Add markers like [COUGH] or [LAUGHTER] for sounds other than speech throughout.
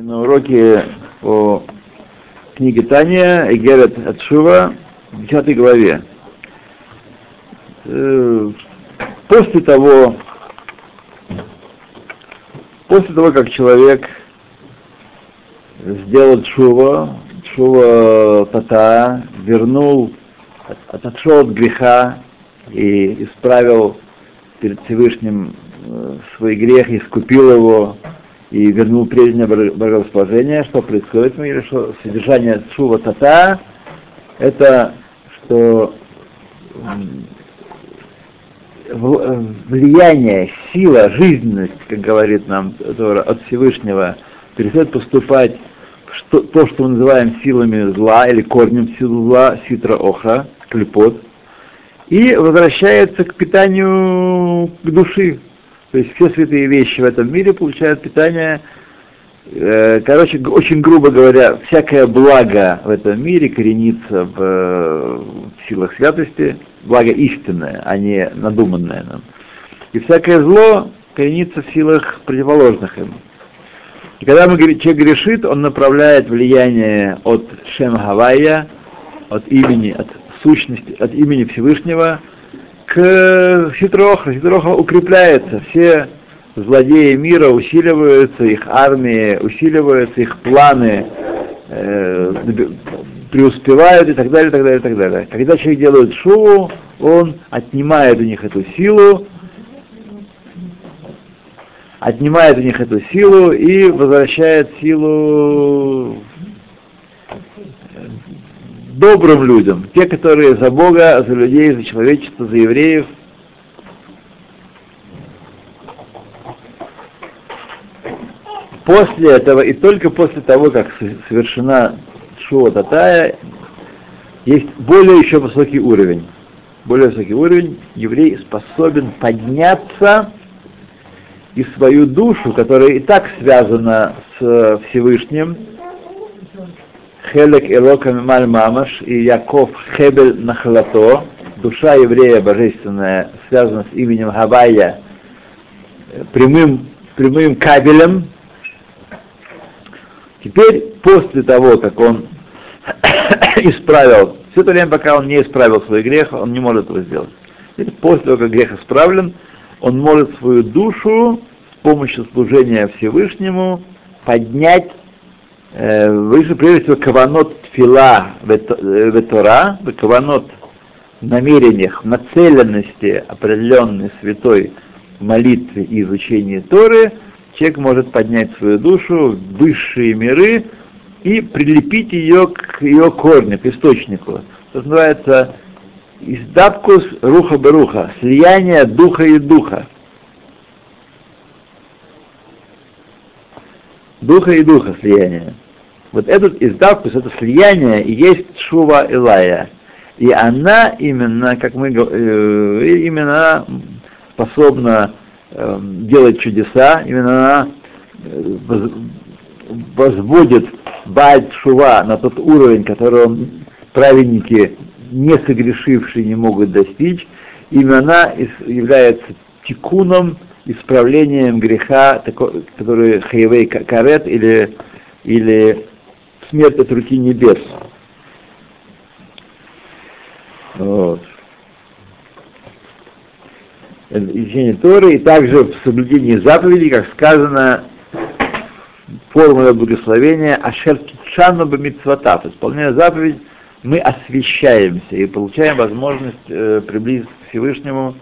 На уроке о книге Таня Эгерет Атшува в 10 главе. Э, после того, после того, как человек сделал Шува, Шува Тата, вернул, отошел от греха и исправил перед Всевышним э, свой грех, искупил его, и вернул прежнее богорасположение, что происходит в мире, что содержание Шува Тата это что влияние, сила, жизненность, как говорит нам от Всевышнего, перестает поступать что, то, что мы называем силами зла или корнем сил зла, ситра охра, клепот, и возвращается к питанию к души, то есть все святые вещи в этом мире получают питание, э, короче, очень грубо говоря, всякое благо в этом мире коренится в, в силах святости, благо истинное, а не надуманное нам. И всякое зло коренится в силах противоположных им. И когда мы, человек грешит, он направляет влияние от Шем Гавайя, от имени, от сущности, от имени Всевышнего к Хитроха. Хитроха укрепляется. Все злодеи мира усиливаются, их армии усиливаются, их планы э, преуспевают и так далее, и так далее, и так далее. Когда человек делает шоу, он отнимает у них эту силу, отнимает у них эту силу и возвращает силу добрым людям, те, которые за Бога, за людей, за человечество, за евреев. После этого и только после того, как совершена Шуа Татая, есть более еще высокий уровень. Более высокий уровень, еврей способен подняться и свою душу, которая и так связана с Всевышним, Хелек Элока Мималь Мамаш и Яков Хебель Нахлато, душа еврея божественная, связана с именем Гавайя, прямым, прямым кабелем. Теперь, после того, как он [COUGHS] исправил, все это время, пока он не исправил свой грех, он не может этого сделать. Теперь, после того, как грех исправлен, он может свою душу с помощью служения Всевышнему поднять Э, выше прежде всего каванот тфила ветора, каванот намерениях, нацеленности определенной святой молитвы и изучения Торы, человек может поднять свою душу в высшие миры и прилепить ее к ее корню, к источнику. Это называется издапкус руха беруха, слияние духа и духа. Духа и духа слияние. Вот этот издавкус, это слияние и есть Шува Илая. И она именно, как мы э, именно способна э, делать чудеса, именно она э, возводит Бальт Шува на тот уровень, которого праведники, не согрешившие, не могут достичь. Именно она является тикуном исправлением греха, который хайвей карет или, или смерть от руки небес. Вот. Изучение Торы и также в соблюдении заповедей, как сказано, формула благословения Ашер Китшану Бамитсватав. Исполняя заповедь, мы освещаемся и получаем возможность э, приблизиться к Всевышнему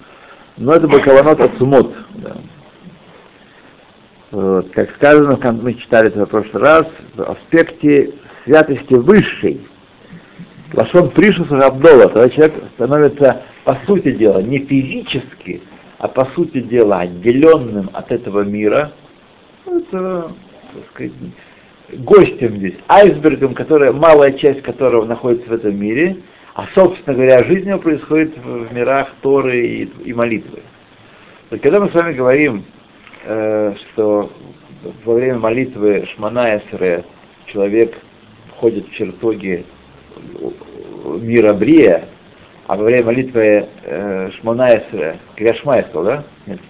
но это был каванот ацумот. Да. Вот, как сказано, мы читали это в прошлый раз, в аспекте святости высшей. Лашон Пришус Абдола, тогда человек становится, по сути дела, не физически, а по сути дела отделенным от этого мира, это, так сказать, гостем здесь, айсбергом, который, малая часть которого находится в этом мире, а, собственно говоря, жизнь его происходит в мирах Торы и, и молитвы. Вот когда мы с вами говорим, э, что во время молитвы Шмана человек входит в чертоги мира Брия, а во время молитвы э, Шмана Эсре, сказал, да? Нет,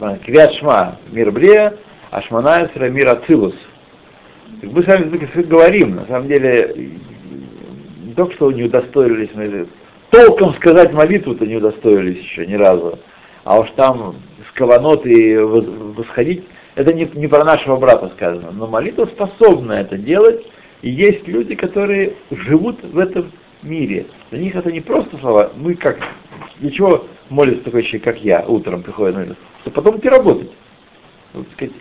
мир Брия, а Шмана мир Ацилус. Мы с вами говорим, на самом деле, только что не удостоились, мы толком сказать молитву-то не удостоились еще ни разу. А уж там с каванот и восходить, это не, не про нашего брата сказано, но молитва способна это делать, и есть люди, которые живут в этом мире. Для них это не просто слова, мы как, для чего молится такой человек, как я, утром приходит молитву, чтобы потом идти работать. Вот, сказать,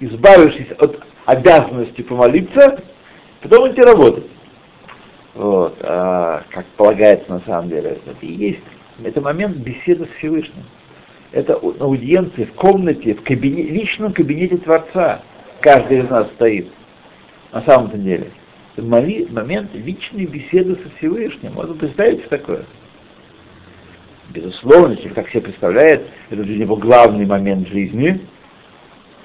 избавившись от обязанности помолиться, потом идти работать. Вот, а, как полагается на самом деле. Это и есть. Это момент беседы с Всевышним. Это аудиенции в комнате, в кабинете, личном кабинете Творца. Каждый из нас стоит. На самом-то деле. Это момент личной беседы со Всевышним. Можно представить такое? Безусловно, как все представляют, это для него главный момент жизни,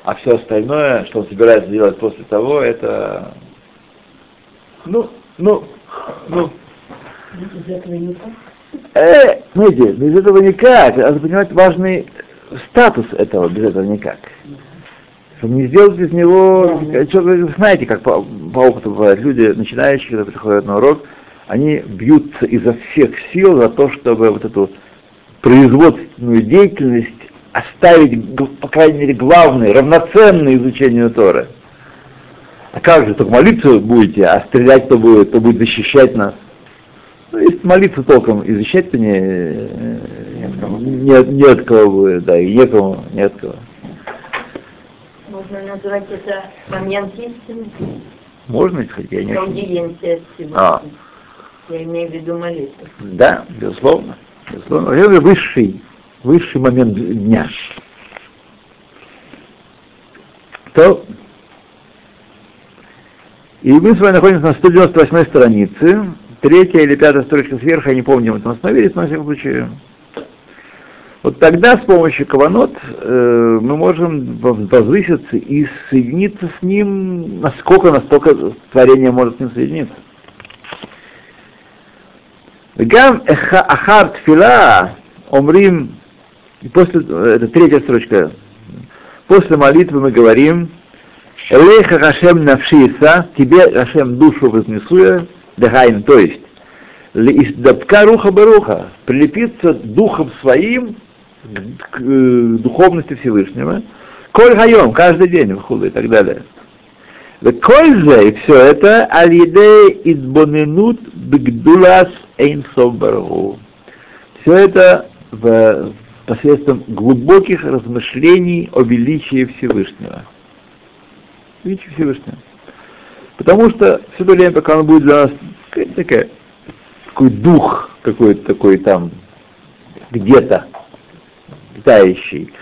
а все остальное, что он собирается делать после того, это, ну, ну, ну. Без этого никак? Э, знаете, без этого никак. Надо понимать важный статус этого, без этого никак. Чтобы не сделать из него... Что, вы знаете, как по, по опыту бывает, люди, начинающие, когда приходят на урок, они бьются изо всех сил за то, чтобы вот эту производственную деятельность оставить, по крайней мере, главное, равноценное изучению Торы. А как же, только молиться будете, а стрелять кто будет, кто будет защищать нас. Ну, если молиться толком, и защищать-то не, не, не от кого будет, да, и некому, не от кого. Можно назвать это момент истины? Можно, хотя я не Аудиенция а. Я имею в виду молитву. Да, безусловно. Безусловно. Это высший высший момент дня. То, и мы с вами находимся на 198 странице, третья или пятая строчка сверху, я не помню, мы там остановились, но, во всяком случае, вот тогда с помощью каванот э, мы можем возвыситься и соединиться с ним, насколько, настолько творение может с ним соединиться. Гам ахар тфила омрим. И после, это третья строчка, после молитвы мы говорим, Элейха Хашем навшиса, тебе Хашем душу вознесу я, дагайн, то есть, Лииздабка руха баруха, прилепиться духом своим к, к духовности Всевышнего, коль хайом, каждый день, вхуды и так далее. Коль же, и все это, аль-едей идбоненут бигдулас эйнсов баргу. Все это в посредством глубоких размышлений о величии Всевышнего. Величие Всевышнего. Потому что все то время, пока он будет для нас такая, такой дух какой-то такой там где-то летающий,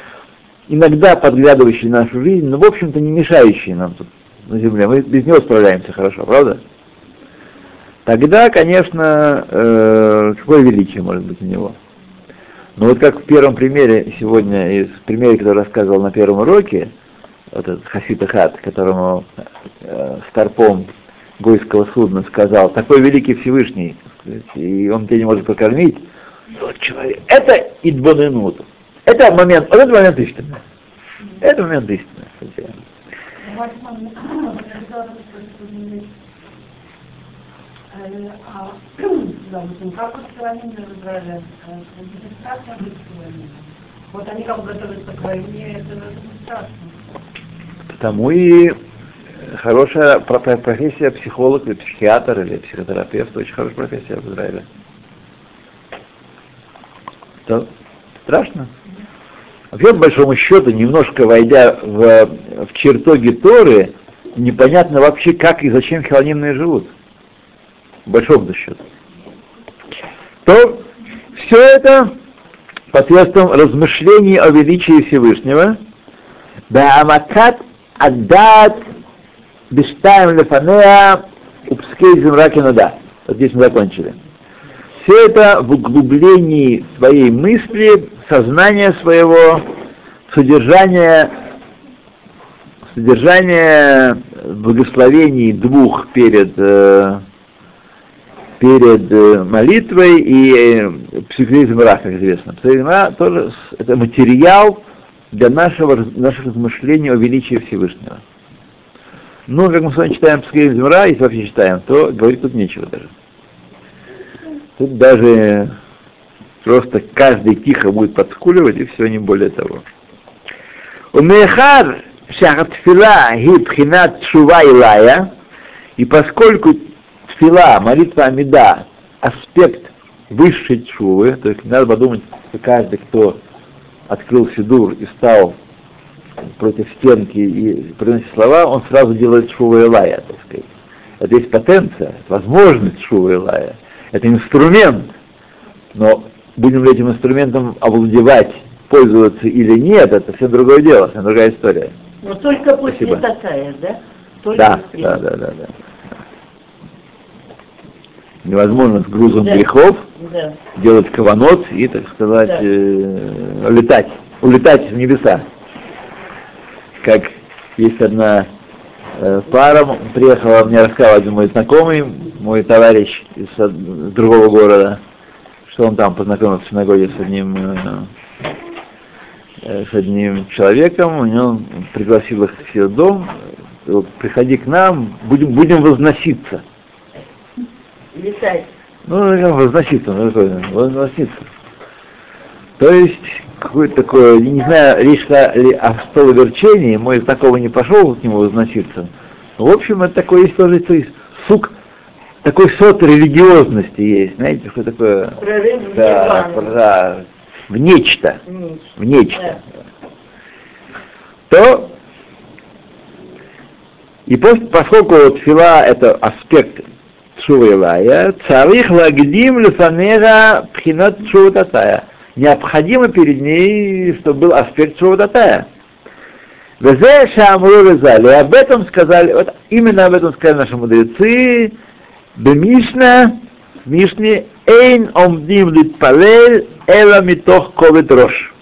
иногда подглядывающий нашу жизнь, но в общем-то не мешающий нам тут на земле. Мы без него справляемся хорошо, правда? Тогда, конечно, э, какое величие может быть у него? Но вот как в первом примере сегодня, из примере, который рассказывал на первом уроке, вот этот Хасид Хат, которому э, старпом гойского судна сказал, такой великий Всевышний, и он тебя не может покормить, вот человек, это идбоненут. Это момент, вот этот момент истины. Это момент истины. Вот они как готовятся к войне, это, страшно. Потому и хорошая профессия психолог или психиатр или психотерапевт, очень хорошая профессия в Израиле. То страшно. Вообще, по большому счету, немножко войдя в, в чертоги Торы, непонятно вообще, как и зачем хилонимные живут в большом счету, то все это посредством размышлений о величии Всевышнего, Баамакат Аддат Биштаем Лефанеа Упскей Земракинада. Вот здесь мы закончили. Все это в углублении своей мысли, сознания своего, содержания, содержания благословений двух перед э, перед э, молитвой и э, психолизм Ра, как известно. Психолизм Ра тоже это материал для нашего, наших размышлений о величии Всевышнего. Но, как мы с вами читаем Пскеем Земра, если вообще читаем, то говорить тут нечего даже. Тут даже просто каждый тихо будет подскуливать, и все, не более того. Умехар шахатфила гибхинат шува илая, и поскольку тфила, молитва Амида, аспект высшей чувы, то есть надо подумать, что каждый, кто открыл Сидур и стал против стенки и приносит слова, он сразу делает шува Илая, так сказать. Это есть потенция, возможность шува Илая. Это инструмент. Но будем ли этим инструментом овладевать, пользоваться или нет, это совсем другое дело, совсем другая история. Но только после Спасибо. Татая, да? Только Да, да, да, да, да. Невозможно с грузом Да. грехов Да. делать каванот и, так сказать, Да. э, летать, улетать в небеса. Как есть одна э, пара, приехала, мне рассказал один мой знакомый, мой товарищ из од- другого города, что он там познакомился в синагоге с одним э, э, с одним человеком, у него он пригласил их в дом, приходи к нам, будем, будем возноситься. Летать. Ну, как возноситься, ну, такое, возноситься. То есть, какое-то такое, не знаю, речь шла ли о столоверчении, мой знакомый не пошел к нему возноситься. В общем, это такой есть тоже, то есть, сук, такой сот религиозности есть, знаете, что такое, Прорыв да, да, в нечто, в нечто. То, и пос- поскольку вот фила это аспект Шувайлая, царих лагдим лефанера пхинат шувататая. Необходимо перед ней, чтобы был аспект шувататая. Везе шамру везали. И об этом сказали, вот именно об этом сказали наши мудрецы, Бемишна, Мишне, Эйн омдим литпалель, эла митох ковет рош.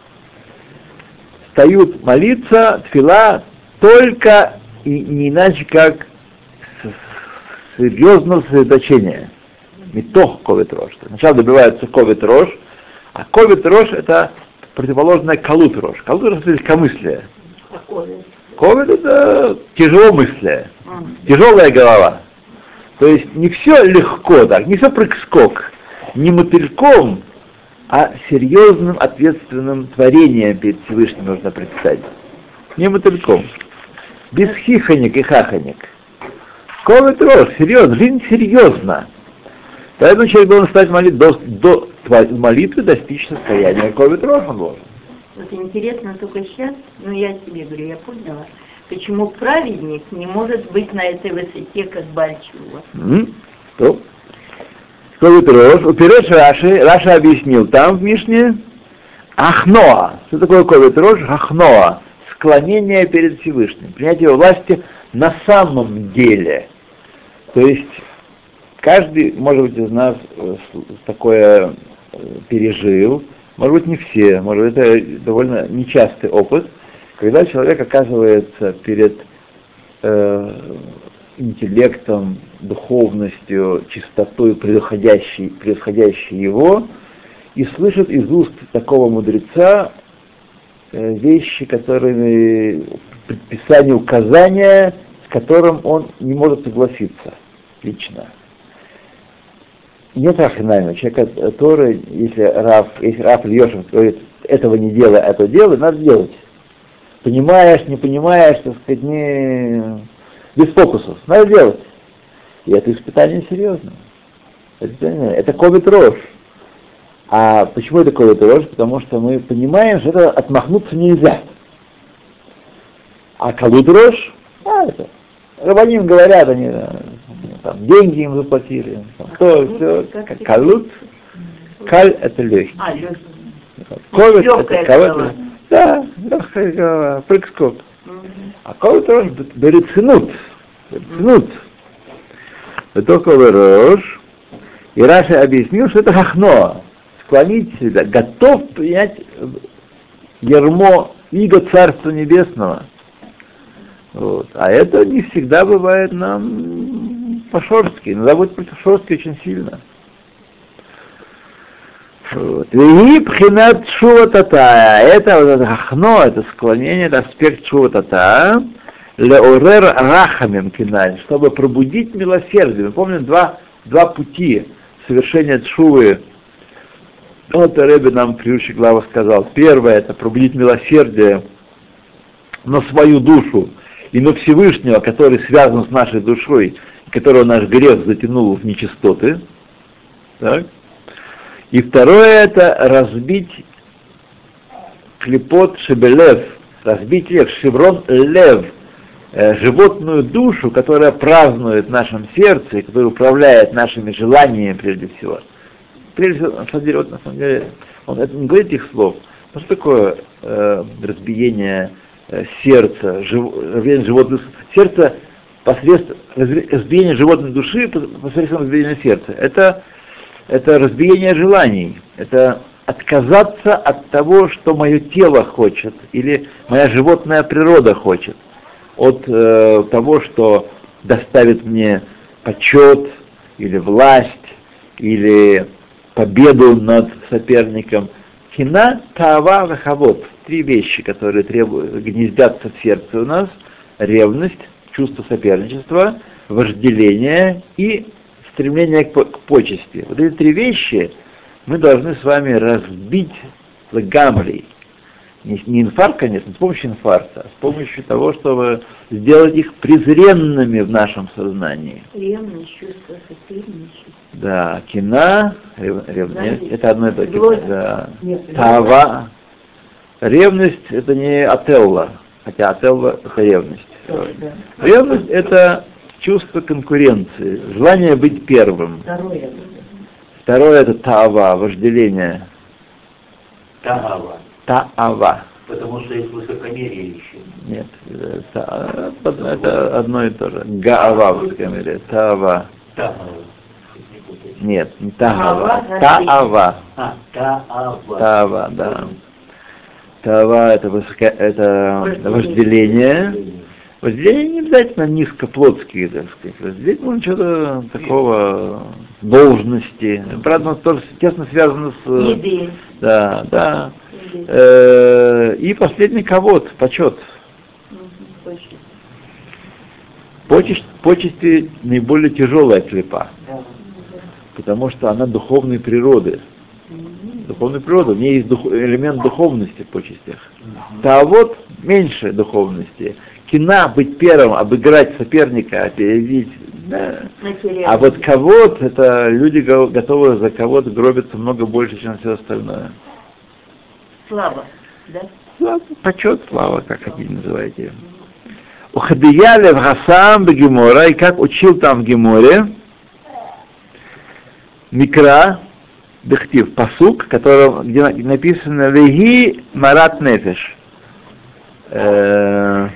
Встают молиться, тфила, только и не иначе, как серьезного сосредоточения. Митох ковет рош. Сначала добивается ковет рош, а ковет рош это противоположное калут рош. Калут рош это легкомыслие. Ковид это тяжеломыслие, М. тяжелая голова. То есть не все легко так, не все прыг-скок, не мотыльком, а серьезным ответственным творением перед Всевышним нужно предстать. Не мотыльком. Без хихонек и хахонек. Ковид рос, серьезно, жизнь серьезна. Поэтому человек должен стать молит, до, до молитвы достичь состояния ковид рос он должен. Вот интересно только сейчас, ну я тебе говорю, я поняла, почему праведник не может быть на этой высоте, как Бальчува. М? То. Ковид рос. Уперед Раши, Раша объяснил там в Мишне Ахноа. Что такое ковид рос? Ахноа. Склонение перед Всевышним. Принятие власти на самом деле. То есть каждый, может быть, из нас э, такое э, пережил, может быть, не все, может быть, это довольно нечастый опыт, когда человек оказывается перед э, интеллектом, духовностью, чистотой, превосходящей, превосходящей его, и слышит из уст такого мудреца э, вещи, которые предписания, указания, с которым он не может согласиться лично. Нет Рахинайма, человек, который, если Раф, если Раф Ильешев говорит, этого не делай, а это делай, надо делать. Понимаешь, не понимаешь, так сказать, не без фокусов. Надо делать. И это испытание серьезно. Это, это ковид рожь. А почему это ковид рожь? Потому что мы понимаем, что это отмахнуться нельзя. А калут рожь, да, это. Рабаним говорят, они там, деньги им заплатили, там, то, все, Как ты калут, каль это легкий. А, легкий. Ковид это кого-то. Да, легкая голова, прыг-скок. А рожь берецинут. Берецинут. Это рожь. И Раша объяснил, что это хахно. Склонить себя, готов принять ермо иго Царства Небесного. Вот. А это не всегда бывает нам по-шорстски. Иногда будет по-шорстски очень сильно. Веги пхинат шува татая. Это вот это хахно, это склонение, это аспект шува татая. Леорер рахамим киналь, чтобы пробудить милосердие. Мы помним два, два пути совершения тшувы. Вот Рэбби нам в предыдущей главе сказал. Первое это пробудить милосердие на свою душу и на Всевышнего, который связан с нашей душой, которого наш грех затянул в нечистоты. Так? И второе это разбить клепот шебелев, разбить лев, шеврон лев, э, животную душу, которая празднует в нашем сердце, которая управляет нашими желаниями прежде всего. Прежде всего, на самом деле, вот, на самом деле он это не говорит этих слов. Но что такое э, разбиение э, сердца, жив, разбиение животной сердца посредством разбиения животной души посредством разбиения сердца? Это, это разбиение желаний, это отказаться от того, что мое тело хочет, или моя животная природа хочет, от э, того, что доставит мне почет, или власть, или победу над соперником. Хина, тава, вахавод. Три вещи, которые требуют, гнездятся в сердце у нас. Ревность, чувство соперничества, вожделение и стремление к, к почести. Вот эти три вещи мы должны с вами разбить лагамли. Не, не инфаркт, конечно, с помощью инфаркта, а с помощью того, чтобы сделать их презренными в нашем сознании. Ревность, чувство соперничества. Да, кина, рев, ревность, это одно и то же. Да. Нет, Тава. Ревность это не ателла, хотя ателла это ревность. Ревность это чувство конкуренции, желание быть первым. Второе. Второе это таава, вожделение. Тагава. Таава. Потому что есть высокомерие еще. Нет, э, та- это одно и то же. Гаава, в русском мире. Таава. Путайте. Нет, не. Таава, Таава. А, Таава. Таава, да. Тава это, высоко, это вожделение. Вожделение не обязательно низкоплотские, так сказать. Вожделение, ну, что-то такого должности. Правда, оно тоже тесно связано с... Еды. Да, да. Еды. Э, И последний ковод, почет. Точно. Почесть, почести наиболее тяжелая клепа, Да. потому что она духовной природы. Духовной природы, в ней есть дух- элемент духовности в почестях. А вот меньше духовности. Кина быть первым, обыграть соперника, опередить. да. А вот кого-то, это люди го- готовы за кого-то гробиться много больше, чем все остальное. Слава, да? Слава, почет, слава, как хотите называете. У Хадияля в Хасам Гемора, и как учил там в Геморе, Микра, Бехтив, посук, которым, где на- написано Веги Марат Нефеш. Э,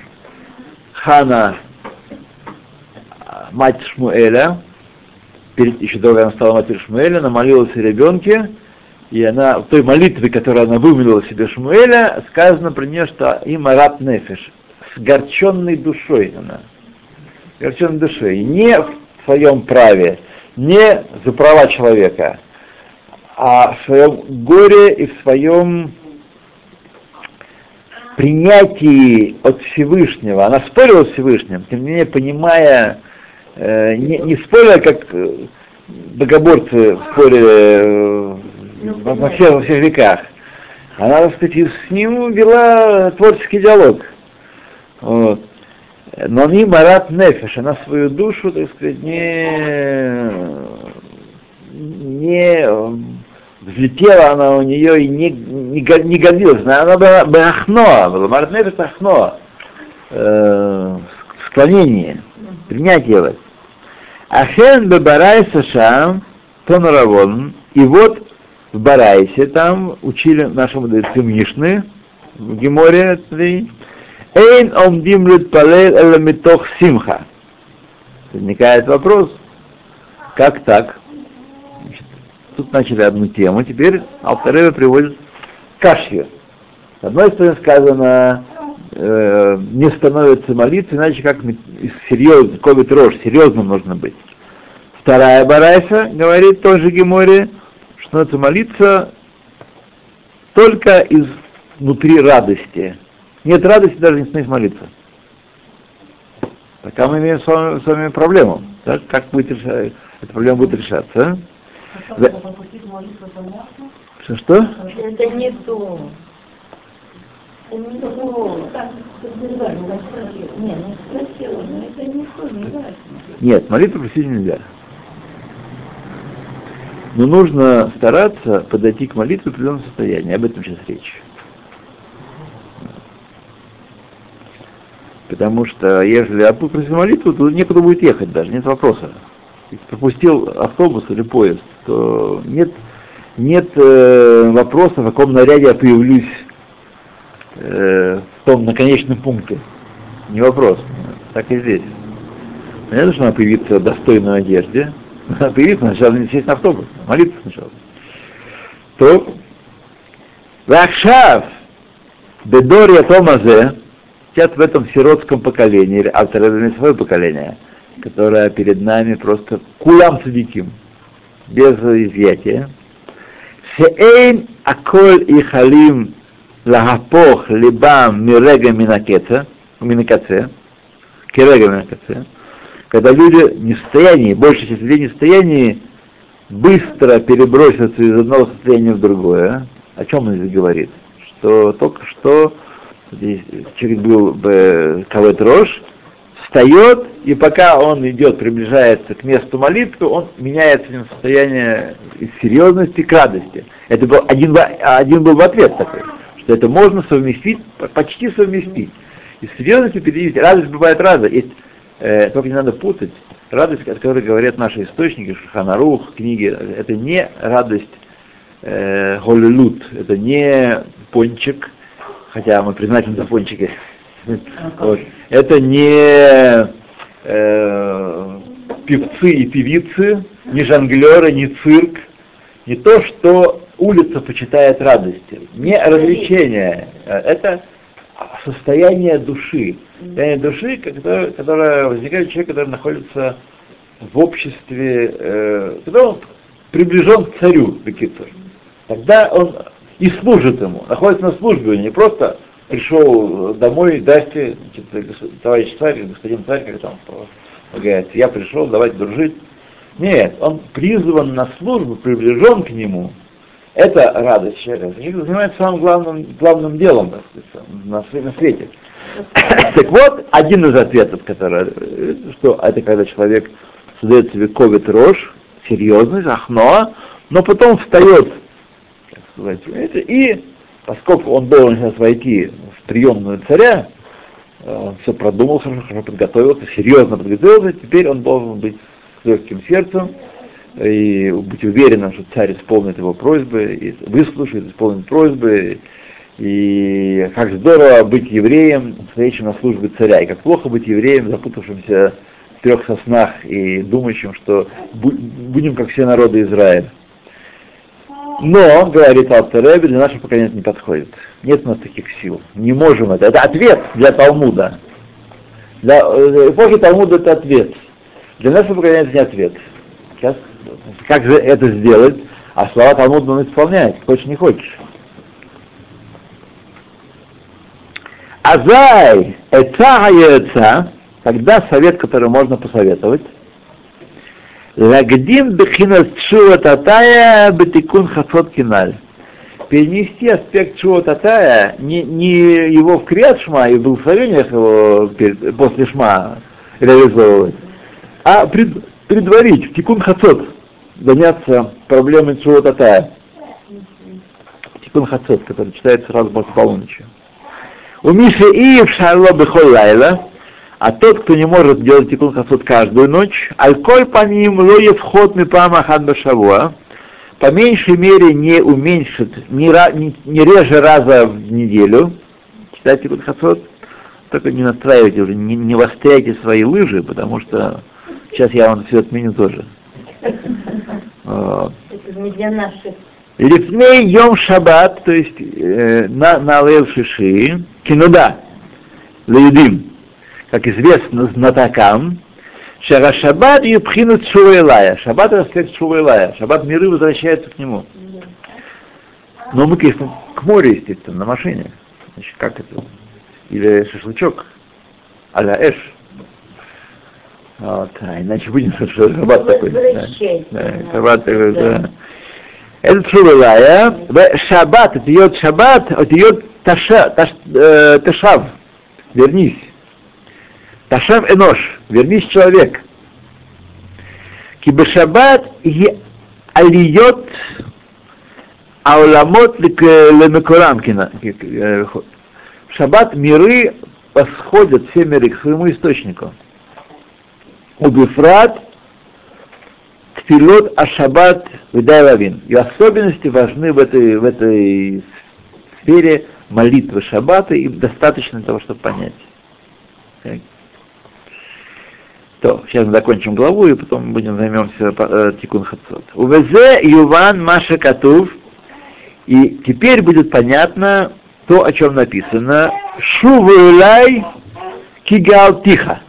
Хана, мать Шмуэля, перед, еще до она стала матерью Шмуэля, она молилась о ребенке, и она, в той молитве, которую она вымолила себе Шмуэля, сказано про нее, что и Марат Нефеш, с горченной душой она. Горченной душой. Не в своем праве, не за права человека, а в своем горе и в своем принятии от Всевышнего. Она спорила с Всевышним, тем не менее, понимая, э, не, не спорила, как э, богоборцы спорили э, во, во всех, во всех веках. Она, так сказать, с ним вела творческий диалог. Вот. Но не Марат Нефеш, она свою душу, так сказать, не, не взлетела она у нее и не, не, не годилась. Она была бахно, была Марат Нефеш ахно, э, склонение, принятие. Ахен бебарай сашам тонаравон. И вот в Барайсе там учили наши мудрецы Мишны, в Геморе, Эйн омдим литпалел эла митох симха. Возникает вопрос, как так? Тут начали одну тему, теперь Алтарева приводит кашью. С одной стороны сказано, э, не становится молиться, иначе как серьезно, ковид рожь, серьезным нужно быть. Вторая барайса говорит тоже Геморе, что надо молиться только из внутри радости. Нет радости, даже не становись молиться. Пока мы имеем с вами, с вами проблему. Так? Как будет решать, эта проблема будет решаться? а? А что? Что? Это не то. Это не. Нет, молитву просить нельзя. Но нужно стараться подойти к молитве в определенном состоянии. Об этом сейчас речь. Потому что если попросил молитву, то некуда будет ехать даже, нет вопроса. Пропустил автобус или поезд, то нет, нет э, вопроса, в каком наряде я появлюсь э, в том на конечном пункте. Не вопрос. Так и здесь. Понятно, что надо появиться в достойной одежде. Надо [LAUGHS] появиться, сначала не сесть на автобус, молиться сначала. То, Вахшав, Бедория Томазе, сейчас в этом сиротском поколении, или авторы свое поколение, которое перед нами просто кулям садиким, без изъятия. Шеэйн аколь и халим лагапох либам мирега минакеца, минакаце, кирега минакаце, когда люди не в состоянии, большая часть людей не в состоянии быстро переброситься из одного состояния в другое. О чем он здесь говорит? Что только что здесь человек был в Кавет Рош, встает, и пока он идет, приближается к месту молитвы, он меняет в состояние из серьезности к радости. Это был один, один был в ответ такой, что это можно совместить, почти совместить. Из серьезности перейти. Радость бывает разная. Есть, э, только не надо путать. Радость, о которой говорят наши источники, Шаханарух, книги, это не радость э, Голлилут, это не пончик, хотя мы признательны за пончики. Вот. Это не э, певцы и певицы, не жонглеры, не цирк, не то, что улица почитает радости, не развлечение, э, это состояние души. Состояние души, которое, которое возникает у человека, который находится в обществе, э, когда он приближен к царю, Бекитур. Тогда он и служит ему, находится на службе, не просто пришел домой, значит, гос- товарищ царь, господин царь, как там говорят, я пришел, давайте дружить. Нет, он призван на службу, приближен к нему. Это радость человека. Человек занимается самым главным, главным делом на, на свете. [COUGHS] так вот, один из ответов, который, что это когда человек создает себе ковид рожь, серьезность, ахно, но потом встает, как сказать, и поскольку он должен сейчас войти в приемную царя, э, он все продумал, хорошо, хорошо подготовился, серьезно подготовился, теперь он должен быть с легким сердцем и быть уверенным, что царь исполнит его просьбы, и выслушает, исполнит просьбы, и как здорово быть евреем, стоящим на службе царя, и как плохо быть евреем, запутавшимся в трех соснах и думающим, что бу- будем как все народы Израиля. Но, говорит Алтареби, для нашего поколения это не подходит. Нет у нас таких сил. Не можем это. Это ответ для Талмуда. Для э, эпохи Талмуда это ответ. Для нашего поколения это не ответ. Сейчас, как же это сделать? А слова Талмуда он исполняет, хочешь не хочешь. Азай, эца яйца, тогда совет, который можно посоветовать, Лагдим бехинас шува татая бетикун хасот киналь. Перенести аспект шува татая, не, не его в криат шма и в благословениях его перед- после шма реализовывать, а пред- предварить в тикун хасот заняться проблемой шува татая. Тикун хасот, который читается сразу после полуночи. У Миши Иев Шарло Бехол Лайла, а тот, кто не может делать тикун хасот каждую ночь, аль-коль по ним лоев ход мипама хан башавуа, по меньшей мере не уменьшит, не, не- не реже раза в неделю, читать тикун хасот, только не настраивайте уже, не, не востряйте свои лыжи, потому что сейчас я вам все отменю тоже. [LAUGHS] Это не для наших. Лифней йом шаббат, то есть э, на, на Лейл Шиши, кинуда, леюдим, как известно знатокам, Шара шаббат и пхинут шуэлая. Шаббат это аспект шуэлая. Шаббат миры возвращаются к нему. Но мы, конечно, к морю, естественно, на машине. Значит, как это? Или шашлычок, а-ля эш. Вот, а иначе будем что шаббат такой. Да, да, шаббат такой, да. Это Шувалая. В шаббат, это йод шаббат, это йод таша, таш, э, ташав. Вернись. Ташав энош. Вернись, человек. Кибешаббат и алиот ауламот лемекурам. В шаббат миры восходят все миры к своему источнику. Убифрат тфилот ашабат вдайлавин. И особенности важны в этой, в этой сфере молитвы шаббата, и достаточно того, чтобы понять. То, сейчас мы закончим главу, и потом будем займемся э, тикун хацот. Увезе юван маша катув, и теперь будет понятно то, о чем написано. Шувулай кигал тихо.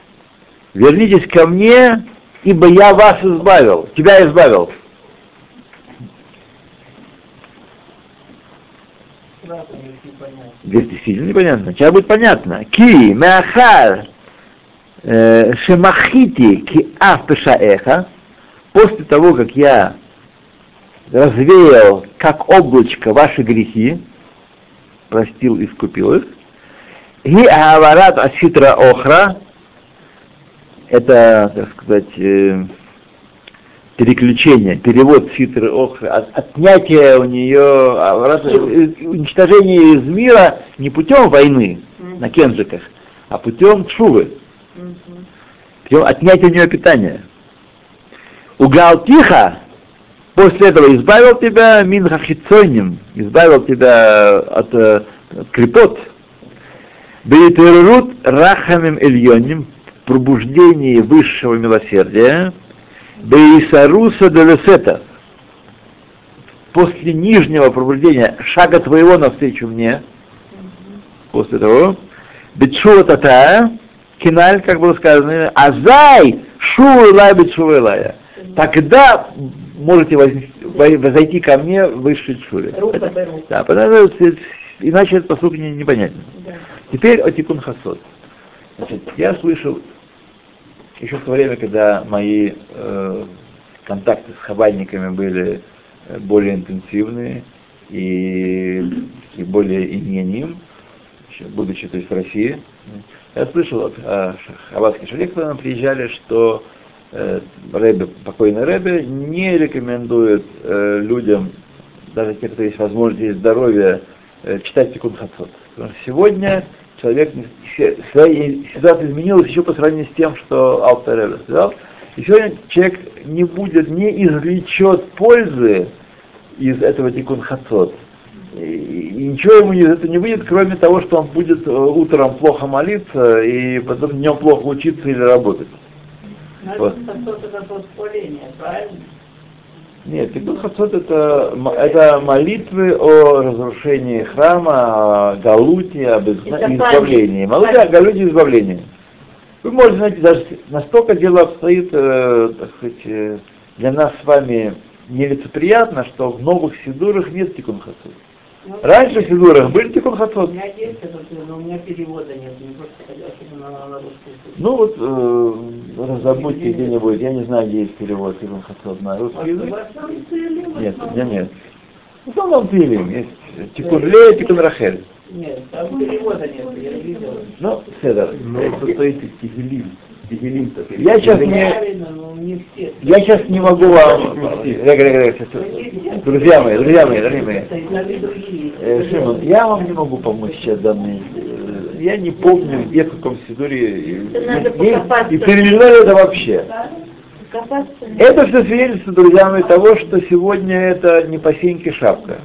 Вернитесь ко мне, ибо я вас избавил, тебя избавил. Здесь действительно непонятно. Сейчас будет понятно. Ки, меахар, э, шемахити, ки афпешаэха, после того, как я развеял, как облачко, ваши грехи, простил и искупил их, и аварат аситра охра, это, так сказать, э, переключение, перевод ситры охры, от, отнятие у нее, аварат, э, уничтожение из мира не путем войны на кенжиках, а путем чувы, Мгм. путем отнятия у нее питания. Угал тихо, после этого избавил тебя мин хахицойним, избавил тебя от, э, от крепот. Бейтерурут рахамим эльоним, в пробуждении высшего милосердия. Бейсаруса делесета, после нижнего пробуждения, шага твоего навстречу мне, после того, Бетшува тата, киналь, как было сказано, азай, шува лай бетшува лая. Тогда можете возойти ко мне в высшей шуре. Это-. Да, потому что иначе этот посук не, непонятен. Да. Теперь о тикун хасод. Значит, я слышал еще в то время, когда мои э, контакты с хабальниками были э, более интенсивные и, и более иньяним, будучи то есть в России, я слышал от э, хаббатских шалек, когда приезжали, что э, Рэбе, покойный Рэбе не рекомендует э, людям, даже те, кто есть возможность и здоровье, э, читать Тикун Хацот. Потому что сегодня человек, ситуация изменилась еще по сравнению с тем, что Алтер Рэбе сказал. И сегодня человек не будет, не извлечет пользы из этого Тикун Хацот. И, и ничего ему из этого не выйдет, кроме того, что он будет э, утром плохо молиться и потом днем плохо учиться или работать. Вот. это восхваление, правильно? Нет, Тикун Хацот это, м- это молитвы о разрушении храма, о галуте, об Это избавлении. Молитва о галуте и избавлении. Вы можете, знаете, даже настолько дело обстоит, э, так сказать, э, для нас с вами нелицеприятно, что в новых сидурах нет Тикун Хацот. Раньше в сидурах были Тикун У Хацот. меня есть это, но у меня перевода нет, не просто особенно на, на русский. Ну вот, э, разработьте где-нибудь, я не знаю, где есть перевод Тикун Хацот на русский язык. Нет, у меня нет. В основном Тилим есть. Тикун Лея, Тикун Рахель. Нет, там перевода нет, я видел. Ну, Седер. Но стоит Тихилим. Тихилим Я сейчас не, я сейчас не могу вам... Друзья мои, друзья мои, дорогие мои. Э, Шимон, я вам не могу помочь сейчас данные. э, Я не помню, где в каком сидуре и, и- перевели это вообще. Это все свидетельство, друзья мои, того, что сегодня это не по сеньке шапка.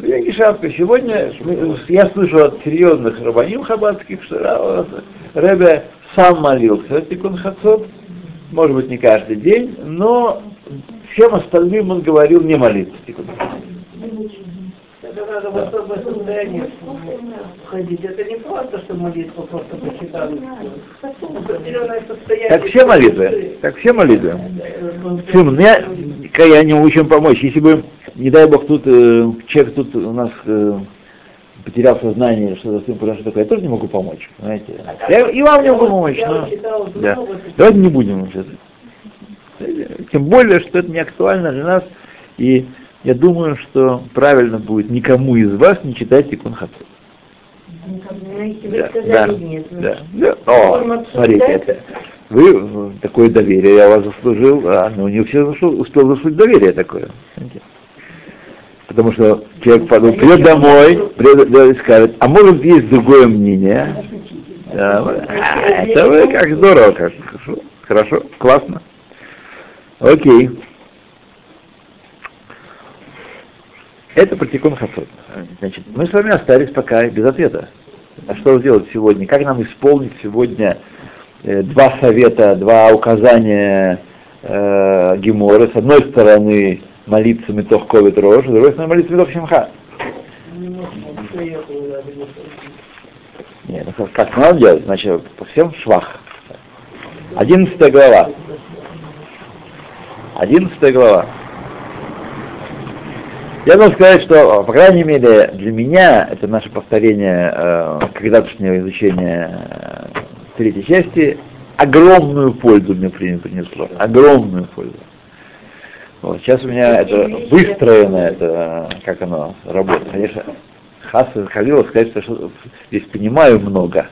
Сеньки шапка. Сегодня мы- я слышу от серьезных рабаним хаббатских, что Ребе сам молился Тикун Хацот, может быть не каждый день, но всем остальным он говорил не молиться Тикун Хацот. Это надо в особое состояние входить. Это не просто, что молитву просто почитали. Определенное состояние. Как все молитвы, как все молитвы. Шимон, я, я не могу чем помочь. Если бы, не дай бог, тут э, человек тут у нас э, потерял сознание или что-то с ним произошло такое, я тоже не могу помочь, понимаете? Я и вам не могу помочь, но... Да. Давайте не будем сейчас. Тем более, что это не актуально для нас, и я думаю, что правильно будет никому из вас не читать Тикун вы Да, да, да, да. О, смотрите, это, вы э, такое доверие я вас заслужил, а ну не все заслужил, успел заслужить доверие такое. понимаете? Потому что человек подумает, придет домой, придет и скажет, а может есть другое мнение? Да, а, это вы как здорово, как хорошо, хорошо, классно. Окей. Это про Тикун Хасод. Значит, мы с вами остались пока без ответа. А что сделать сегодня? Как нам исполнить сегодня э, два совета, два указания э, Геморы? С одной стороны молиться Метох Ковид Рож, с другой стороны молиться Метох Шимха. Нет, ну как, надо делать? Значит, по всем швах. Одиннадцатая глава. Одиннадцатая глава. Я должен сказать, что, по крайней мере, для меня это наше повторение э, когда-тошнего изучения э, третьей части огромную пользу мне при- принесло. Огромную пользу. Вот, сейчас у меня это выстроено, это как оно работает. Конечно, Хас хотел сказать, что, что здесь понимаю много.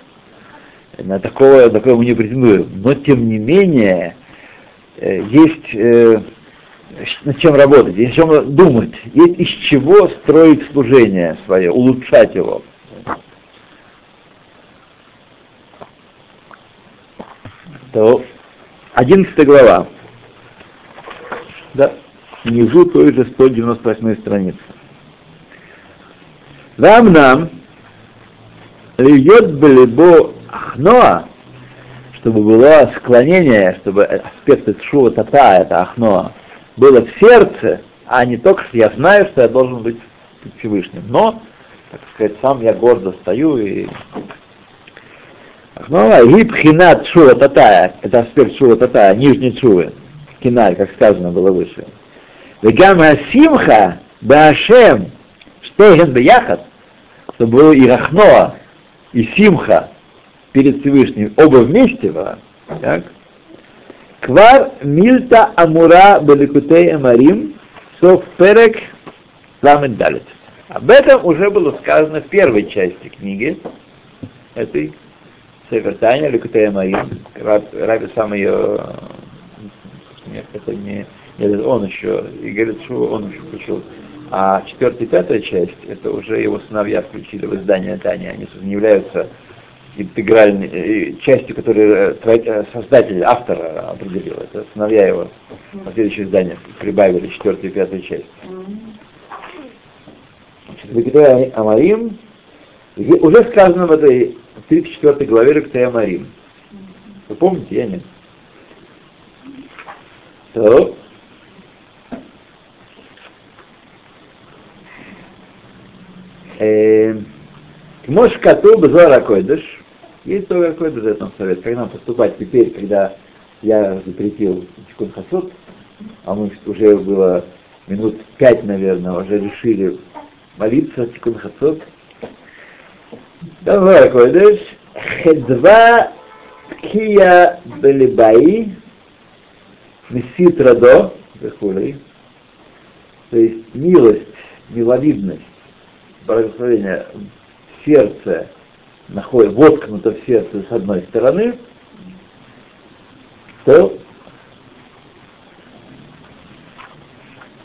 На такого, такого мы не претендуем. Но тем не менее, э, есть э, над чем работать, есть о чем думать, есть из чего строить служение свое, улучшать его. То 11 глава. Да, внизу той же 198 страницы. Вам нам льет блебо ахноа, чтобы было склонение, чтобы аспект шува тата, это ахноа, было в сердце, а не только, что я знаю, что я должен быть Всевышним. Но, так сказать, сам я гордо стою и... Ахноа, гибхинат шува татая, это аспект шува татая, нижней шувы, киналь, как сказано было выше. Симха башем, что ген бияхат, чтобы было и рахноа, и симха перед Всевышним, оба вместе, так? Квар мильта амура баликутей амарим сов перек ламет далит. Об этом уже было сказано в первой части книги этой Севертания Ликутей Амарим. Раби сам ее нет, это не, нет, он еще, и говорит, что он еще включил. А четвертая и пятая часть, это уже его сыновья включили в издание Тани, они не являются интегральной э, частью, которую э, создатель, автор определил. Это сыновья его на следующее издание прибавили четвертую и пятую часть. Значит, Амарим, уже сказано в этой 34 главе Ректей Амарим. Вы помните, я нет? То. Можешь коту Базара Койдыш, есть только какой-то за этом совет, как нам поступать теперь, когда я запретил Чикун Хасот, а мы уже было минут пять, наверное, уже решили молиться Чикун Хасот. Давай, Койдыш, Хедва Кия Белибаи, Месит Радо, то есть милость, миловидность, благословение в сердце находит, воткнуто в сердце с одной стороны, то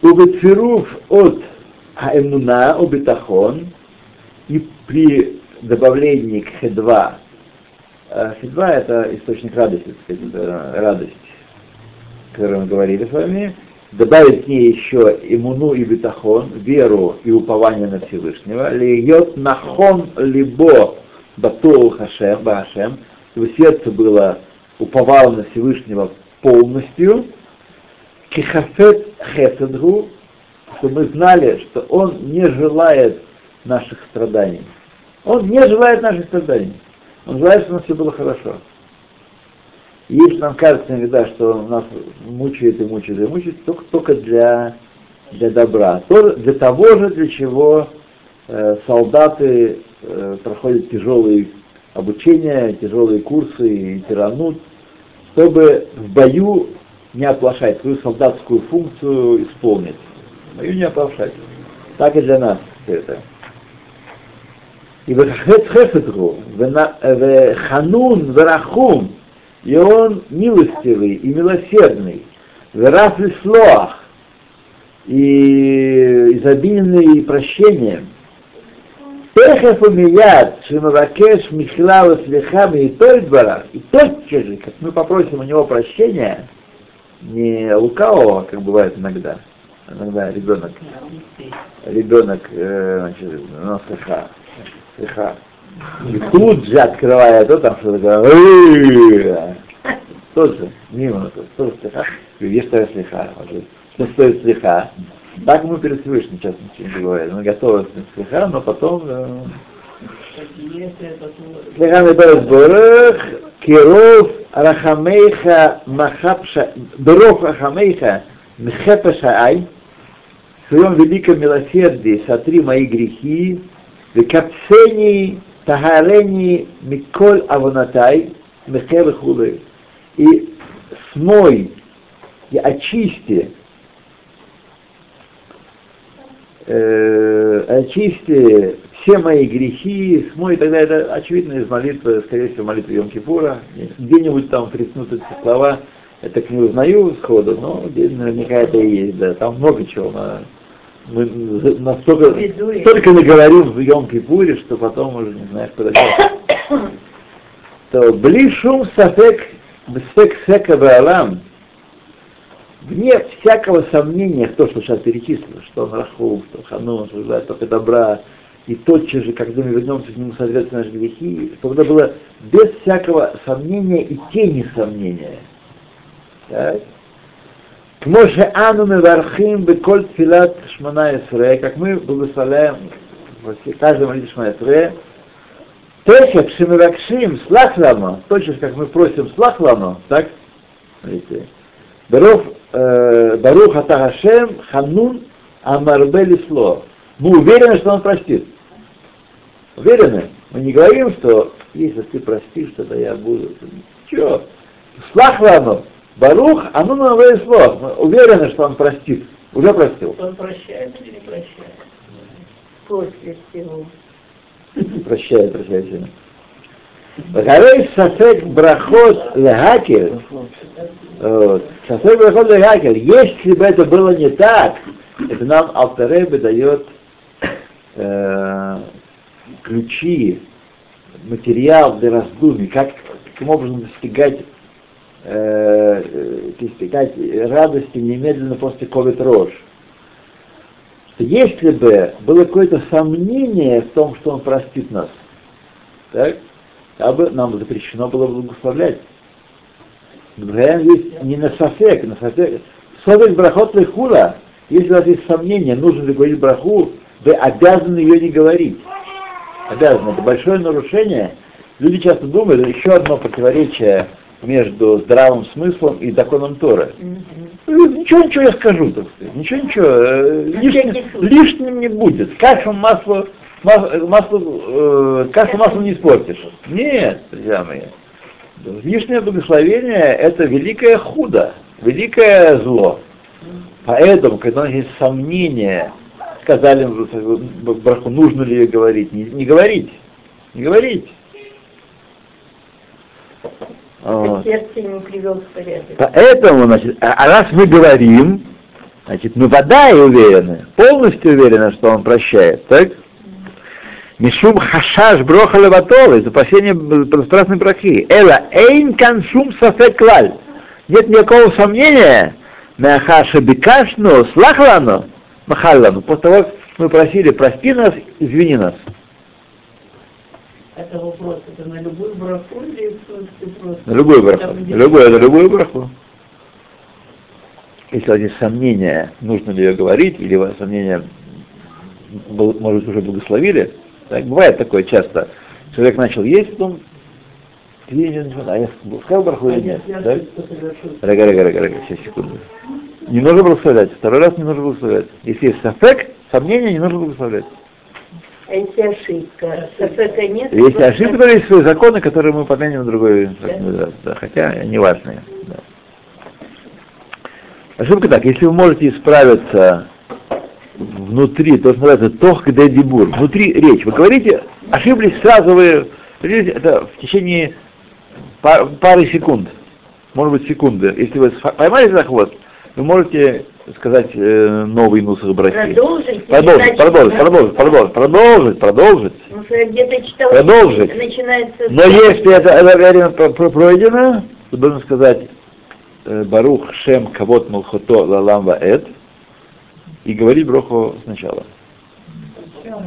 убецерув от Аэмуна, убитахон, и при добавлении к хедва, хедва это источник радости, так сказать, это радость, о которой мы говорили с вами, добавить к ней еще имуну и бетахон, веру и упование на Всевышнего, льет нахон либо батул хашем, башем, чтобы сердце было уповало на Всевышнего полностью, кихафет хеседгу, чтобы мы знали, что он не желает наших страданий. Он не желает наших страданий. Он желает, чтобы у нас все было хорошо. Если нам кажется иногда, что нас мучает и мучает и мучает, только, только для, для добра. Для того же, для чего э, солдаты э, проходят тяжелые обучения, тяжелые курсы и тиранут, чтобы в бою не оплошать, свою солдатскую функцию исполнить. В бою не оплошать. Так и для нас это. И хесетгу, ханун, верахум, и он милостивый и милосердный, вераф слоах, и изобильный прощением. Техев умият, шимавакеш михлава слихами и тольдбара, и тотчас же, как мы попросим у него прощения, не лукавого, как бывает иногда, иногда ребенок, ребенок, э, значит, ну, слыха, слыха, и тут же открывая то, там что-то говорит, тоже мимо, тоже слыха, есть что слыха, что стоит слыха, так мы перед Всевышним сейчас ничего не говорим. Мы готовы к слыха, но потом... Слыха Мидорес Борах, Киров Рахамейха Махапша, Беров Рахамейха Мхепаша Ай, в своем великом милосердии сотри мои грехи, Векапсени Тагарени Миколь Авонатай, Мехевы Хулы, и смой и очисти э, очисти все мои грехи, смой далее. Это очевидно из молитвы, скорее всего, молитвы Йом Кипура. Где-нибудь там приснут эти слова, я так не узнаю сходу, но наверняка это и есть, да. Там много чего. На, мы настолько, столько наговорим в Йом Кипуре, что потом уже не знаешь, куда [COUGHS] То блишум сафек бсек сека баалам, вне всякого сомнения в то, что сейчас перечислил, что он Раху, что Ханун, что желает только добра, и тотчас же, когда мы вернемся к нему, соответственно, наши грехи, чтобы это было без всякого сомнения и тени сомнения. Так? К Моше Ану Мевархим Беколь Тфилат Шмана Исре, как мы благословляем во каждой молитве Шмана Исре, Тешек Шимиракшим Слахлама, точно как мы просим Слахлама, так? Смотрите. Барух э, Барух Атахашем Ханун Амарбели Сло. Мы уверены, что он простит. Уверены? Мы не говорим, что если ты простишь, тогда я буду. Чего? Слахлану. Барух, а ну на слов. Мы уверены, что он простит. Уже простил. Он прощает или не прощает? После всего. Прощает, прощает всего. Вахарей сафек брахот лехакель. Сафек брахот лехакель. Если бы это было не так, это нам Алтеребе дает э, ключи, материал для раздумий, как, каким образом достигать, э, достигать радости немедленно после ковид рож. Если бы было какое-то сомнение в том, что он простит нас, так, бы нам запрещено было благословлять. Здесь не на сафек, на сафек. Совет брахот хула. Если у вас есть сомнение, нужно ли говорить браху, вы обязаны ее не говорить. Обязаны. Это большое нарушение. Люди часто думают, еще одно противоречие между здравым смыслом и законом Торы. Mm-hmm. Ничего, ничего я скажу, так сказать. Ничего, ничего. Э, лишним, лишним не будет. Кашу масло, масло, масло э, кашу масло не испортишь. Нет, друзья мои. Лишнее благословение это великое худо, великое зло. Поэтому, когда у нас есть сомнения сказали браху, нужно ли ее говорить. Не, не говорить. Не говорить. Вот. Сердце не привел в порядок. Поэтому, значит, а, а раз мы говорим, значит, мы вода и уверены, полностью уверены, что он прощает, так? Мишум хашаш броха леватол, из опасения страстной брахи. Эла эйн каншум сафек лаль. Нет никакого сомнения, мяхаша бикашну, слахлану, Махаллану, после того, как мы просили, прости нас, извини нас. Это вопрос, это на любую браху или просто... На любую браху. На любую, на любую браху. Если у вас есть сомнения, нужно ли ее говорить, или у вас сомнения, может, уже благословили, так, бывает такое часто. Человек начал есть, потом а я сказал браху или нет? Да? Рага, рага, рага, рага, сейчас, секунду. Не нужно благословлять. Второй раз не нужно благословлять. Если есть сафек, сомнения, не нужно благословлять. А если ошибка? Сафека нет? Если ошибка, то есть свои законы, которые мы поменим на другой, да, да, хотя они важные. Да. Ошибка так, если вы можете исправиться внутри, то, что называется тох где дебур, внутри речь. Вы говорите, ошиблись сразу, вы это в течение пар- пары секунд, может быть секунды. Если вы поймали за хвост, вы можете сказать э, новый нусах брахи. Продолжить? Продолжить, продолжить, продолжить, продолжить, продолжить, продолжить. Ну, я где-то читала, Продолжить. начинается... Но если это, это время про- про- пройдено, то должен сказать э, Барух Шем Кавот Малхото Лалам Ваэт и говорить броху сначала.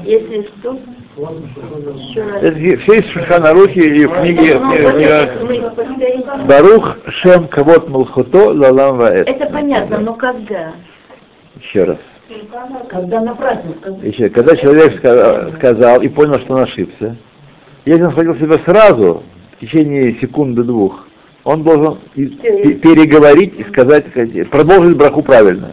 Если что, все из Шульхана Рухи и в книге, повторим. Барух Шем Кавот Малхото Лалам Ваэт. Это понятно, но когда? Еще раз. Когда на праздник, Еще, когда человек ска- сказал и понял, что он ошибся, если он схватил себя сразу, в течение секунды-двух, он должен переговорить и сказать, сказать, продолжить браху правильно.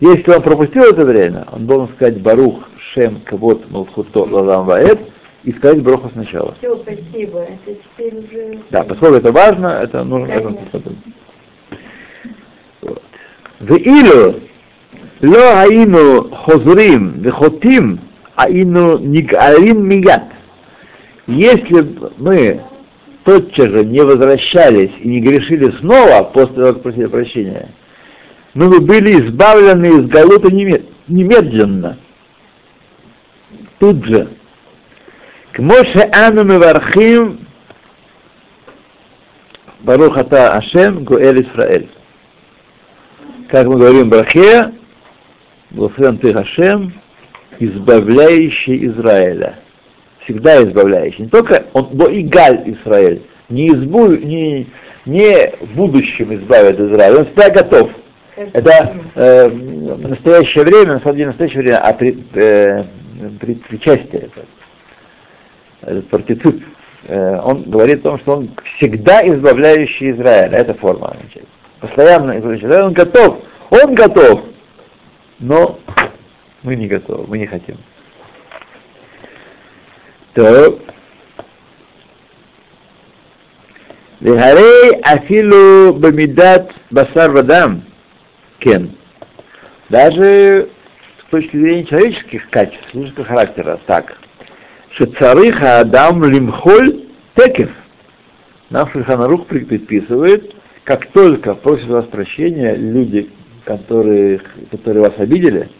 Если он пропустил это время, он должен сказать Барух, Шем, Кабот Малхуто, Лазам Ваэт, и сказать Броху сначала. Все, спасибо. Это теперь уже... Да, поскольку это важно, это нужно... Это... Вот. В Илю, Ло Аину Хозрим, Вехотим, Аину нигарим Мигат. Если мы тотчас же не возвращались и не грешили снова после того, как просили прощения, мы бы были избавлены из Галута немед- немедленно. Тут же. К Моше Ану Мевархим Барух Ата Ашем Гуэль Исраэль. Как мы говорим в Брахе, благословен ты Ашем, избавляющий Израиля. Всегда избавляющий. Не только он, но и Галь Израиль. Не, избу, не, не в будущем избавит Израиль, он всегда готов. Это э, настоящее время, на самом деле в настоящее время, а при, э, при, причастие, этот партиципп, э, он говорит о том, что он всегда избавляющий Израиль. Это форма означает. Постоянно избавляющий Израиль. Он готов. Он готов. Но мы не готовы, мы не хотим. То Вихарей афилу бамидат басар вадам кен. Даже с точки зрения человеческих качеств, человеческого характера, так. Шецарыха Адам Лимхоль Текев. Нам Шульханарух предписывает, как только просят вас прощения люди, которые, которые вас обидели,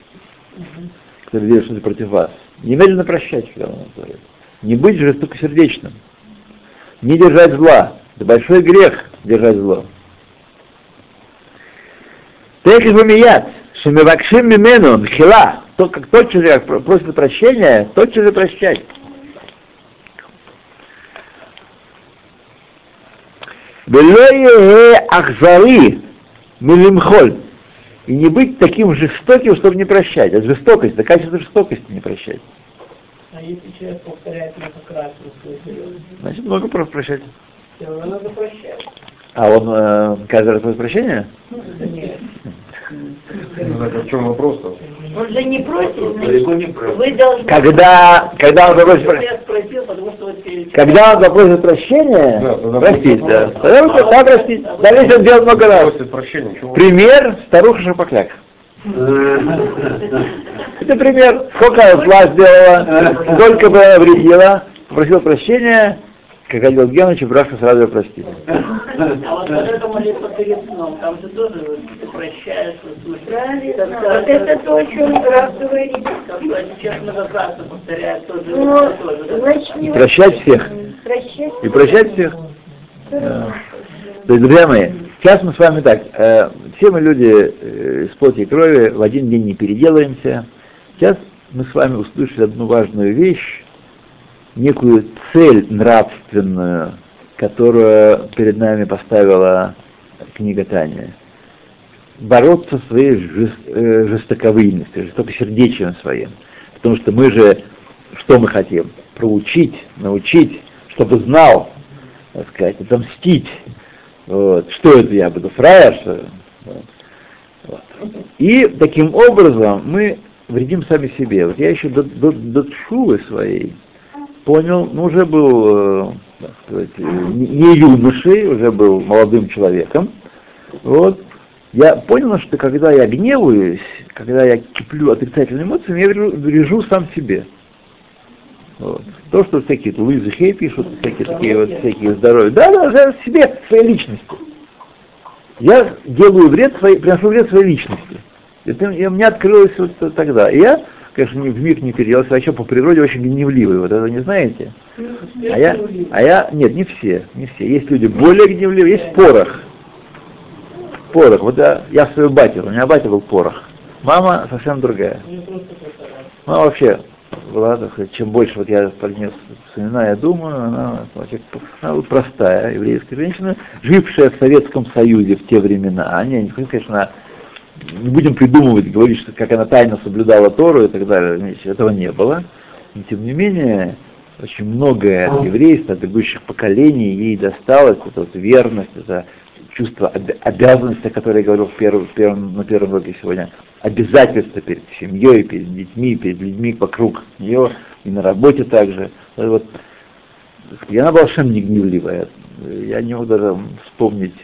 которые делают что-то против вас, немедленно прощать. Не быть жестокосердечным, не держать зла. Это большой грех держать зло. Текев Бамият, Шемивакшим Мимену, Мхила, то, как тотчас же как просит прощения, тотчас же прощать. Велое Ахзари Милимхоль. И не быть таким жестоким, чтобы не прощать. Это жестокость, это качество жестокости не прощать. А если человек повторяет свой грех, Значит, много про- прощать. все равно надо прощать. А он э, каждый раз просит прощения? Так в чем вопрос-то? Он же не просит, не значит, вы должны... Когда, когда он запросит, спросил, потому что когда он запросит прощения, Да, тогда простить, да. вопрос. Тогда он да, простить. Даже если он делал много раз. Прощения, чего? Пример старуха Шапокляк. [LAUGHS] Это пример. Сколько зла сделала, сколько бы вредила, попросил прощения, как Галил Генович, Браха сразу ее простил. А вот вот эта молитва перед сном, там же тоже прощаешь, вот слушаешь. Правильно. Вот это то, о чем Раф говорит. Как бы они сейчас многократно повторяют тоже, Ну, Прощать всех. И прощать всех. То есть, друзья мои, сейчас мы с вами так, э, все мы люди э, из плоти и крови, в один день не переделаемся. Сейчас мы с вами услышали одну важную вещь, некую цель нравственную, которую перед нами поставила книга Таня. Бороться со своей жест, э, жестокосердечием своим. Потому что мы же, что мы хотим? Проучить, научить, чтобы знал, так сказать, отомстить. Вот. Что это я буду, фраер, что. Вот. И таким образом мы вредим сами себе. Вот я еще до, до, до шулы своей понял, ну уже был, э, так сказать, э, не юношей, уже был молодым человеком. Вот. Я понял, что когда я гневаюсь, когда я киплю отрицательными эмоциями, я врежу, сам себе. Вот. То, что всякие Луизы Хей пишут, всякие такие вот всякие здоровья. Да, да, да, себе, своей личности. Я делаю вред своей, приношу вред своей личности. Это у меня открылось вот тогда. И я, конечно, не- в миг не переделался, вообще по природе очень гневливый, вот это не знаете? А я, а я, нет, не все, не все. Есть люди более гневливые, есть порох. Порох. Вот я, я свою батю, у меня батя был порох. Мама совсем другая. Ну, вообще, была, чем больше вот я про нее я думаю, она, вообще, она была простая еврейская женщина, жившая в Советском Союзе в те времена. А не, конечно, не будем придумывать, говорить, что как она тайно соблюдала Тору и так далее, этого не было. Но тем не менее, очень многое от еврейства, от бегущих поколений ей досталось, это вот верность, это чувство об- обязанности, о которой я говорил в первом, в первом, на первом уроке сегодня, обязательства перед семьей, перед детьми, перед людьми вокруг нее, и на работе также. Вот, и она была совершенно не гневливая. Я не мог даже вспомнить,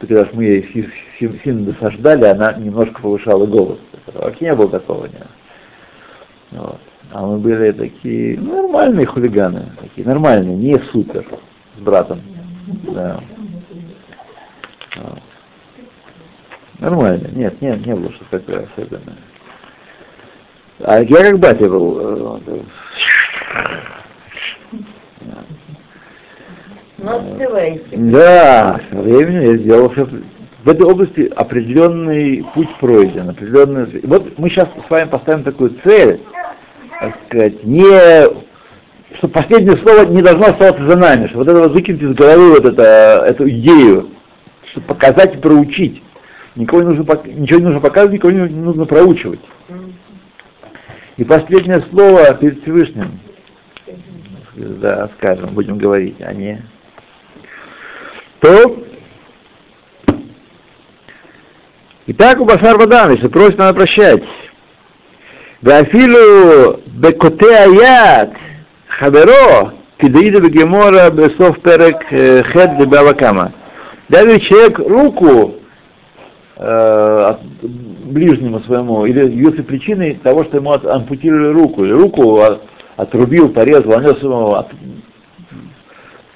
э, когда мы ей си- си- сильно досаждали, она немножко повышала голос. Вообще не было такого. Нет. Вот. А мы были такие нормальные хулиганы, такие нормальные, не супер, с братом. Да. Вот. Нормально, нет, нет, не было что такое особенное. А я как батя был. э, вот, Ну. Да, со временем я сделал все. В этой области определенный путь пройден, определенный. Вот мы сейчас с вами поставим такую цель, так сказать, не что последнее слово не должно оставаться за нами, что вот это вот выкинуть из головы вот это, эту идею, чтобы показать и проучить. Никого не нужно, ничего не нужно показывать, никого не нужно проучивать. И последнее слово перед Всевышним, да, скажем, будем говорить, а не то Итак, у Басар Бадан, если просит, надо прощать. Вафилу бекоте хаберо, хаверо кидаида бегемора бесов перек э, хед лебавакама. Даже человек руку э, ближнему своему, или явился причиной того, что ему ампутировали руку, или руку отрубил, порезал, нанес ему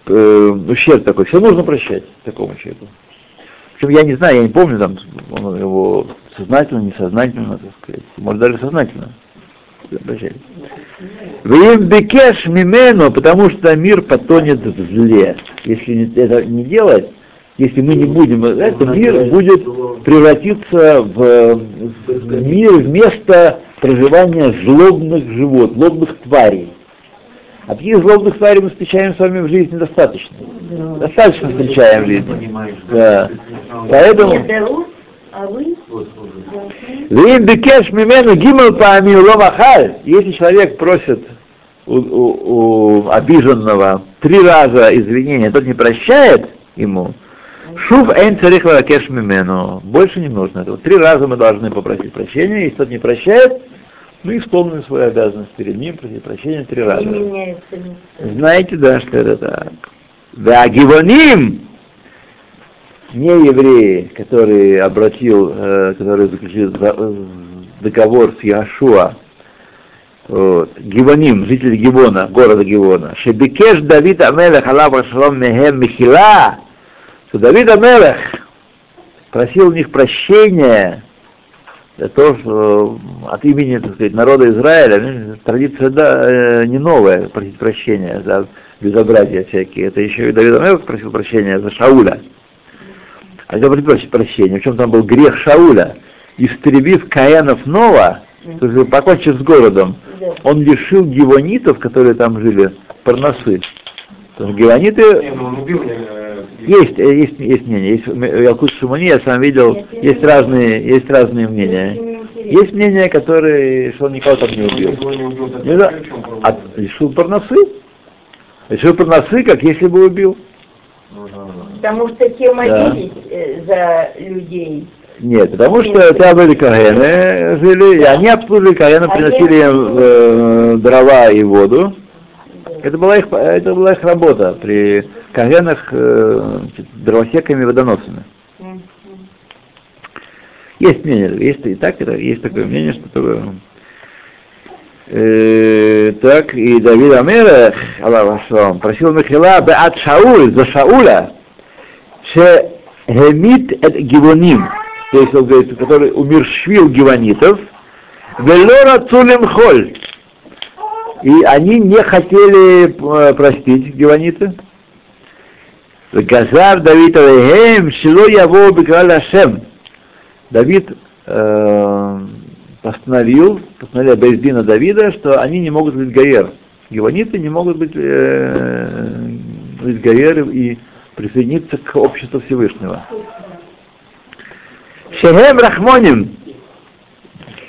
э, ущерб такой, все нужно прощать такому человеку. Причем я не знаю, я не помню, там, он его сознательно, несознательно, так сказать, может даже сознательно. Прощать. Вим бекеш мимену, потому что мир потонет в зле. Если это не делать, если мы не будем, это мир будет превратиться в, в мир вместо проживания злобных живот, злобных тварей. А таких злобных тварей мы встречаем с вами в жизни достаточно. Достаточно встречаем в жизни. Да. Поэтому. Вим бекеш мимену гимал ломахаль. Если человек просит у, у- у обиженного три раза извинения, тот не прощает ему, шув эйн царих лакеш мимену. Больше не нужно этого. Три раза мы должны попросить прощения, если тот не прощает, мы исполним свою обязанность перед ним, просить прощения три раза. Не меняется место. Знаете, да, что это так. Да, гивоним, не евреи, который обратил, э, который заключил за- э, договор с Яшуа, вот, Гивоним, жители Гивона, города Гивона, Шебекеш Давид Амелех Аллах Шалом Мехем Михила, что Давид Амелех просил у них прощения то, что от имени, так сказать, народа Израиля, ну, традиция да, э, не новая, просить прощения за безобразия всякие. Это еще и Давид Амелех просил прощения за Шауля. А когда просить прощения, в чем там был грех Шауля, истребив Каянов Нова, то есть покончив с городом, он лишил гивонитов, которые там жили, парносы. Потому что гивониты есть, э, есть, есть мнение. Есть Ялкут Шумани, я сам видел, есть не разные, есть разные мнения. Есть мнение, которое, что он никого там не убил. Не проблема? а лишил парносы? Лишил парносы, как если бы убил. Ну, да, да. Потому что те молились э, за людей, Нет, потому что там были Кагены жили, и они обслуживали Кагена, А приносили им э, дрова и воду. Это была их, это была их работа при Кагенах э, дровосеками и водоносами. Есть мнение, есть и так, это- есть такое мнение, что такое. Э, так, и Давид Амера, Аллах Ашрам, просил Михила Беат Шауль, за Шауля, ше гемит эт гивоним, то есть он говорит, который умерщвил гивонитов, велора цулем холь, и они не хотели э, простить гивониты. Газар Давид Алейхем, Шило Яво Бекрал Ашем. Давид э, постановил, постановил Бездина Давида, что они не могут быть гаер. Гиваниты не могут быть, э, быть гаеры и присоединиться к обществу Всевышнего. Шехем Рахмоним,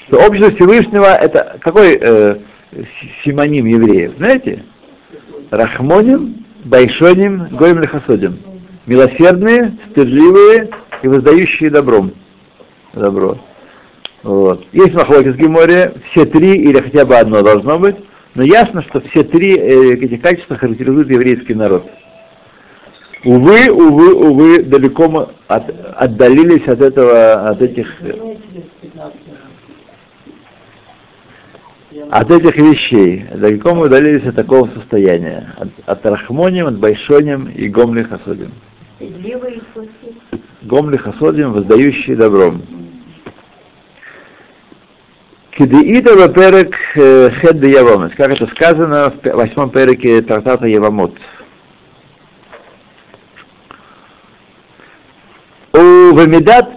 что общество Всевышнего это какой э, симоним евреев, знаете? Рахмоним, Байшоним, Гоем Лехасодим. Милосердные, стыдливые и воздающие добром. Добро. Вот. Есть махлокис Геморе, все три или хотя бы одно должно быть, но ясно, что все три э, этих качества характеризуют еврейский народ. Увы, увы, увы, далеко мы от- отдалились от этого, от этих, э, от этих вещей. Далеко мы удалились от такого состояния. От, от Рахмоним, от Байшоним и Гомли Хасодим. Гомли Хасодим, воздающие добром. Кидеита ваперек хед де Явомет, как это сказано в восьмом переке трактата Явамот. У Вамидат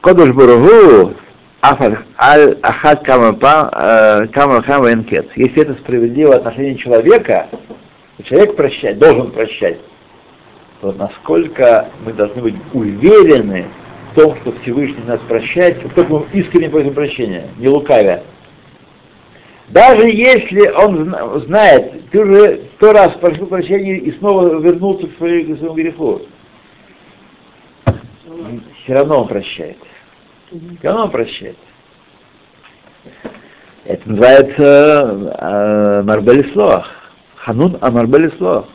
Кодуш Барагу Аль Ахад Кама Хама Энкет. Если это справедливо отношение человека, то человек прощать, должен прощать. Вот насколько мы должны быть уверены в том, что Всевышний нас прощает, как только мы искренне просим прощения, не лукавя. Даже если он зна- знает, ты уже сто раз просил прощения и снова вернулся к своему греху, все равно он прощает. Равно он прощает. Это называется э, Марбелислох. Ханун Амарбелислох.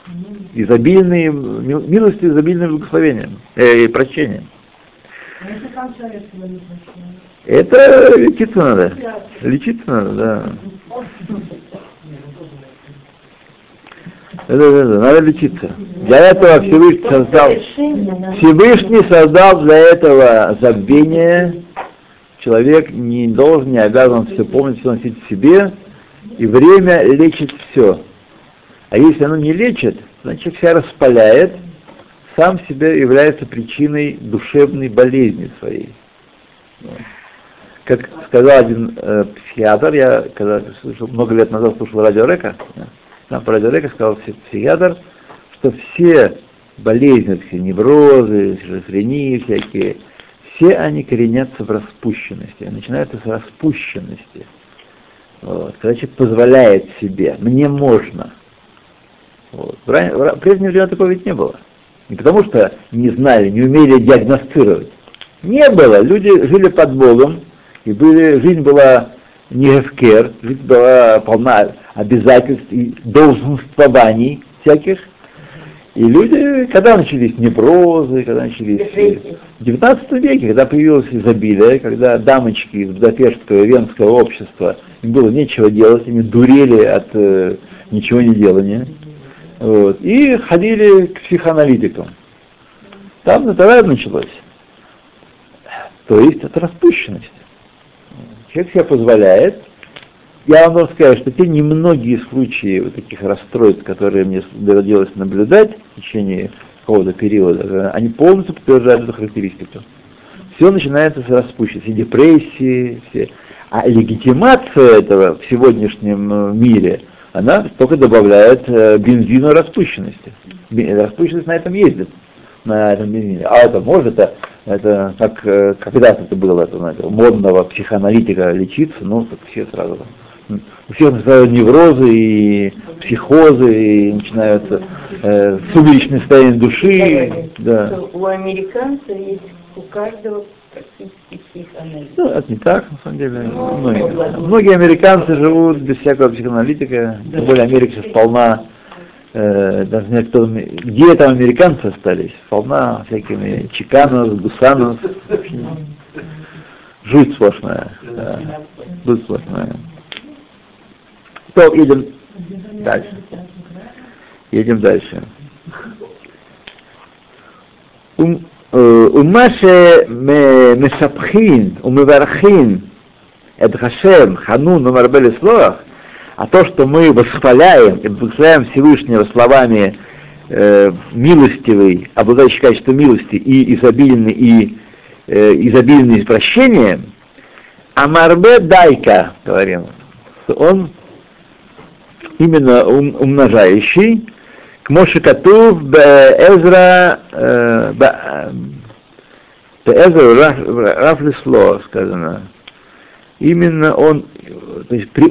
Изобильные, мил- милостью, изобильным благословением, э, и прощением. А? Это лечиться надо. Лечиться надо, да. Да, надо лечиться. Для этого Всевышний создал, Всевышний создал для этого забвение. Человек не должен, не обязан все помнить, все носить в себе, и время лечит все. А если оно не лечит, значит себя распаляет, сам себя является причиной душевной болезни своей. Как сказал один э, психиатр, я когда слышал, много лет назад слушал радио Река, да, там по радио Река сказал пси- психиатр, что все болезни, все неврозы, шизофрении всякие, все они коренятся в распущенности, начинаются с распущенности. Вот. Когда человек позволяет себе, мне можно. Вот. В, ран- в ра- в прежние времена такого ведь не было. Не потому что не знали, не умели диагностировать. Не было. Люди жили под Богом, и были, жизнь была не гефкер, жизнь была полна обязательств и долженствований всяких. И люди, когда начались неврозы, когда начались... В 19 веке, когда появилось изобилие, когда дамочки из Будапештского и Венского общества, им было нечего делать, они дурели от э, ничего не делания, вот, и ходили к психоаналитикам. Там тогда началось. То есть это распущенность. Человек себе позволяет. Я вам сказать, что те немногие случаи вот таких расстройств, которые мне доводилось наблюдать в течение какого-то периода, они полностью подтверждают эту характеристику. Все начинается с распущенности, депрессии, все. А легитимация этого в сегодняшнем э, мире, она только добавляет э, бензину распущенности. Распущенность на этом ездит, на этом бензине. А это может, это, это как э, когда-то это было, это, модного психоаналитика лечиться, ну, так все сразу. У всех начинают неврозы и психозы, и начинаются э, сумеречные состояния души. Да. Что у американцев есть у каждого практически психоанализ. Ну, это не так, на самом деле. Ну, Многие, ладно. многие американцы живут без всякого психоаналитика. Тем более Америка сейчас полна, э, даже не знаю, кто, там- где там американцы остались, полна всякими чиканос, гусанос. [LAUGHS] Жуть сплошная. Да. Жуть сплошная. То, едем дальше. Едем дальше. ומה שמספחין ומברכין את Хашем, Ханун, Умарбе Леслоах, а то, что мы восхваляем и благословляем Всевышнего словами э, милостивый, обладающий качеством милости и изобильный, и э, изобильный прощением, Амарбе Дайка, говорим, он именно ум- умножающий, к Моше Катув Эзра Эзра Раф Лесло сказано. Именно он, э, то есть при-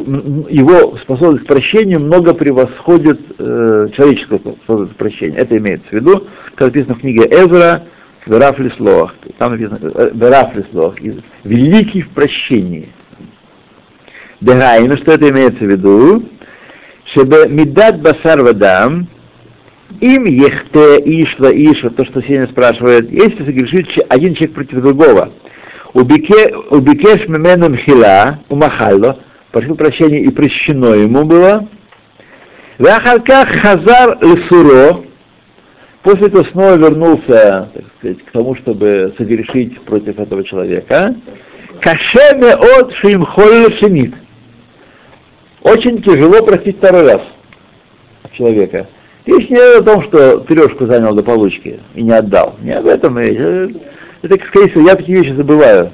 его способность к прощению много превосходит э, человеческую способность к прощению. Это имеется в виду, как написано в книге Эзра Раф Леслоах. Там написано э, Раф Леслоах, из- великий в прощении. Дегайну, что это имеется в виду? Чтобы медат басар вадам, им ехте ишла иша, то, что Сеня спрашивает, если согрешит один человек против другого, убикеш мемену мхила, умахалло, просил прощения и прощено ему было, вахалках хазар лесуро, после этого снова вернулся, так сказать, к тому, чтобы согрешить против этого человека, кашеме от шимхоль шемит. Очень тяжело простить второй раз человека. Речь не о том, что трешку занял до получки и не отдал. Не об этом речь. Э, Это, скорее всего, я такие вещи забываю.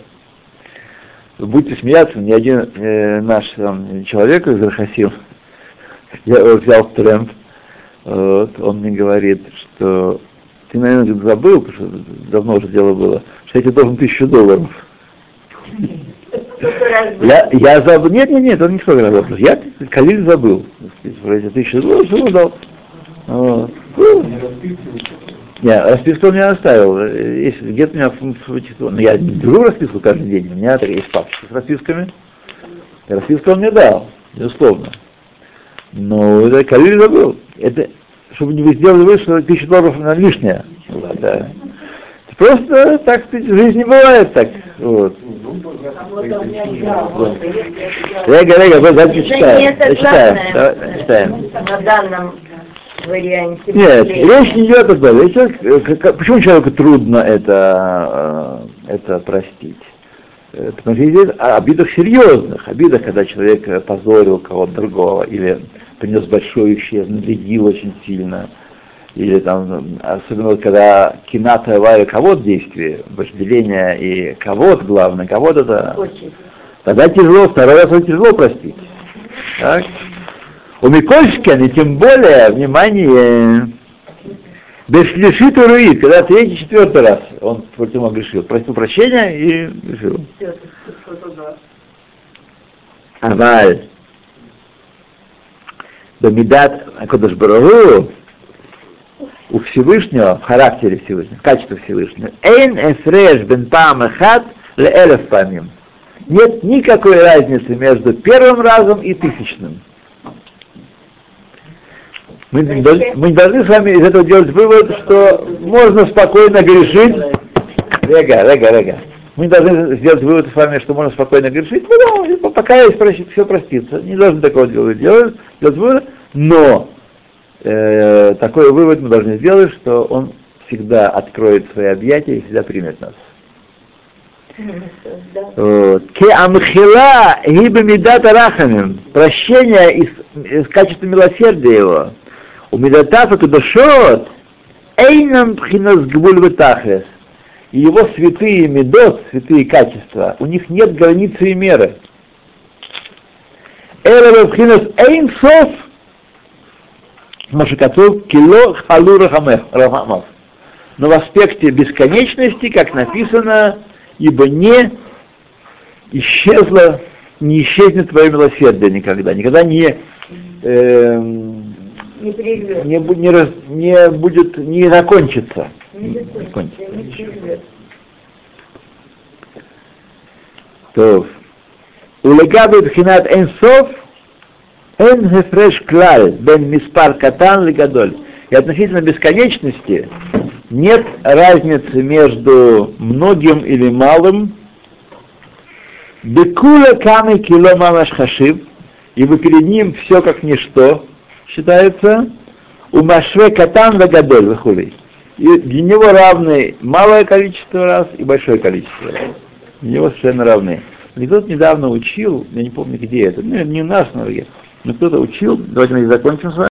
Будьте смеяться, ни один э, наш там, человек из Рахасил, [LAUGHS] я взял трэмп, вот, он мне говорит, что ты, наверное, забыл, потому что давно уже дело было, что я тебе должен тысячу долларов. Я, я забыл, нет, нет, нет, он не сколько раз забыл. Я Калиль забыл. Про эти долларов все дал. Не, расписку он мне оставил. Где-то у меня этих- ну, я не держу расписку каждый день, у меня так есть папочка с расписками. Расписку он мне дал, безусловно. Но это Калиль забыл. Это, чтобы не сделали вы, что тысяча долларов она лишняя. была, да. Просто так сказать, в жизни бывает так. Вот. Рега, рега, вот Это читаем. не Читаем, читаем. на данном варианте. Нет, речь не идет о том. Речь идет, э, почему человеку трудно это, э, это простить? Э, Потому что идет о обидах серьезных, обидах, когда человек позорил кого-то другого, или принес большой ущерб, навредил очень сильно, или там, особенно когда кината авария кого-то действие, вожделение и кого-то главное, кого-то это Очень. Тогда тяжело, второй раз очень тяжело простить. Так? У Микольскина, тем более, внимание, Бешлишит уруит, когда третий, четвертый раз он против него грешил. Просил прощения и грешил. Аваль. Бамидат Акодыш Барагу у Всевышнего, в характере Всевышнего, в качестве Всевышнего, Эйн эфреш бен пам ле элеф памим. Нет никакой разницы между первым разом и тысячным. Мы, должны- мы не должны с вами из этого делать вывод, что можно спокойно грешить. Рега, рега, рега. Мы не должны сделать вывод с вами, что можно спокойно грешить. Ну, да, пока есть все простится. Не должны такого делать, делать, делать вывод. Но э, такой вывод мы должны сделать, что он всегда откроет свои объятия и всегда примет нас. Ке амхила гибе мидата рахамим. Прощение из, из качества милосердия его. У мидатафа кудашот эйнам пхинас гбуль ватахес. И его святые медот, святые качества, у них нет границы и меры. Эра пхинас Потому что готов кило халу рахамов. Но в аспекте бесконечности, как написано, ибо не исчезло, не исчезнет твое милосердие никогда, никогда не, э, не, не, не, не будет, не закончится. Не, закончится. не, закончится. То. Улегабит хинат энсов Эн хефреш клаль бен миспар катан лигадоль. И относительно бесконечности нет разницы между многим или малым. Бекула камы кило мамаш хашив, ибо перед ним все как ничто, считается. У машве катан лагадоль вахулей. И для него равны малое количество раз и большое количество раз. Для него совершенно равны. И кто недавно учил, я не помню где это, ну, не у нас, но где-то но кто-то учил, давайте мы закончим с вами.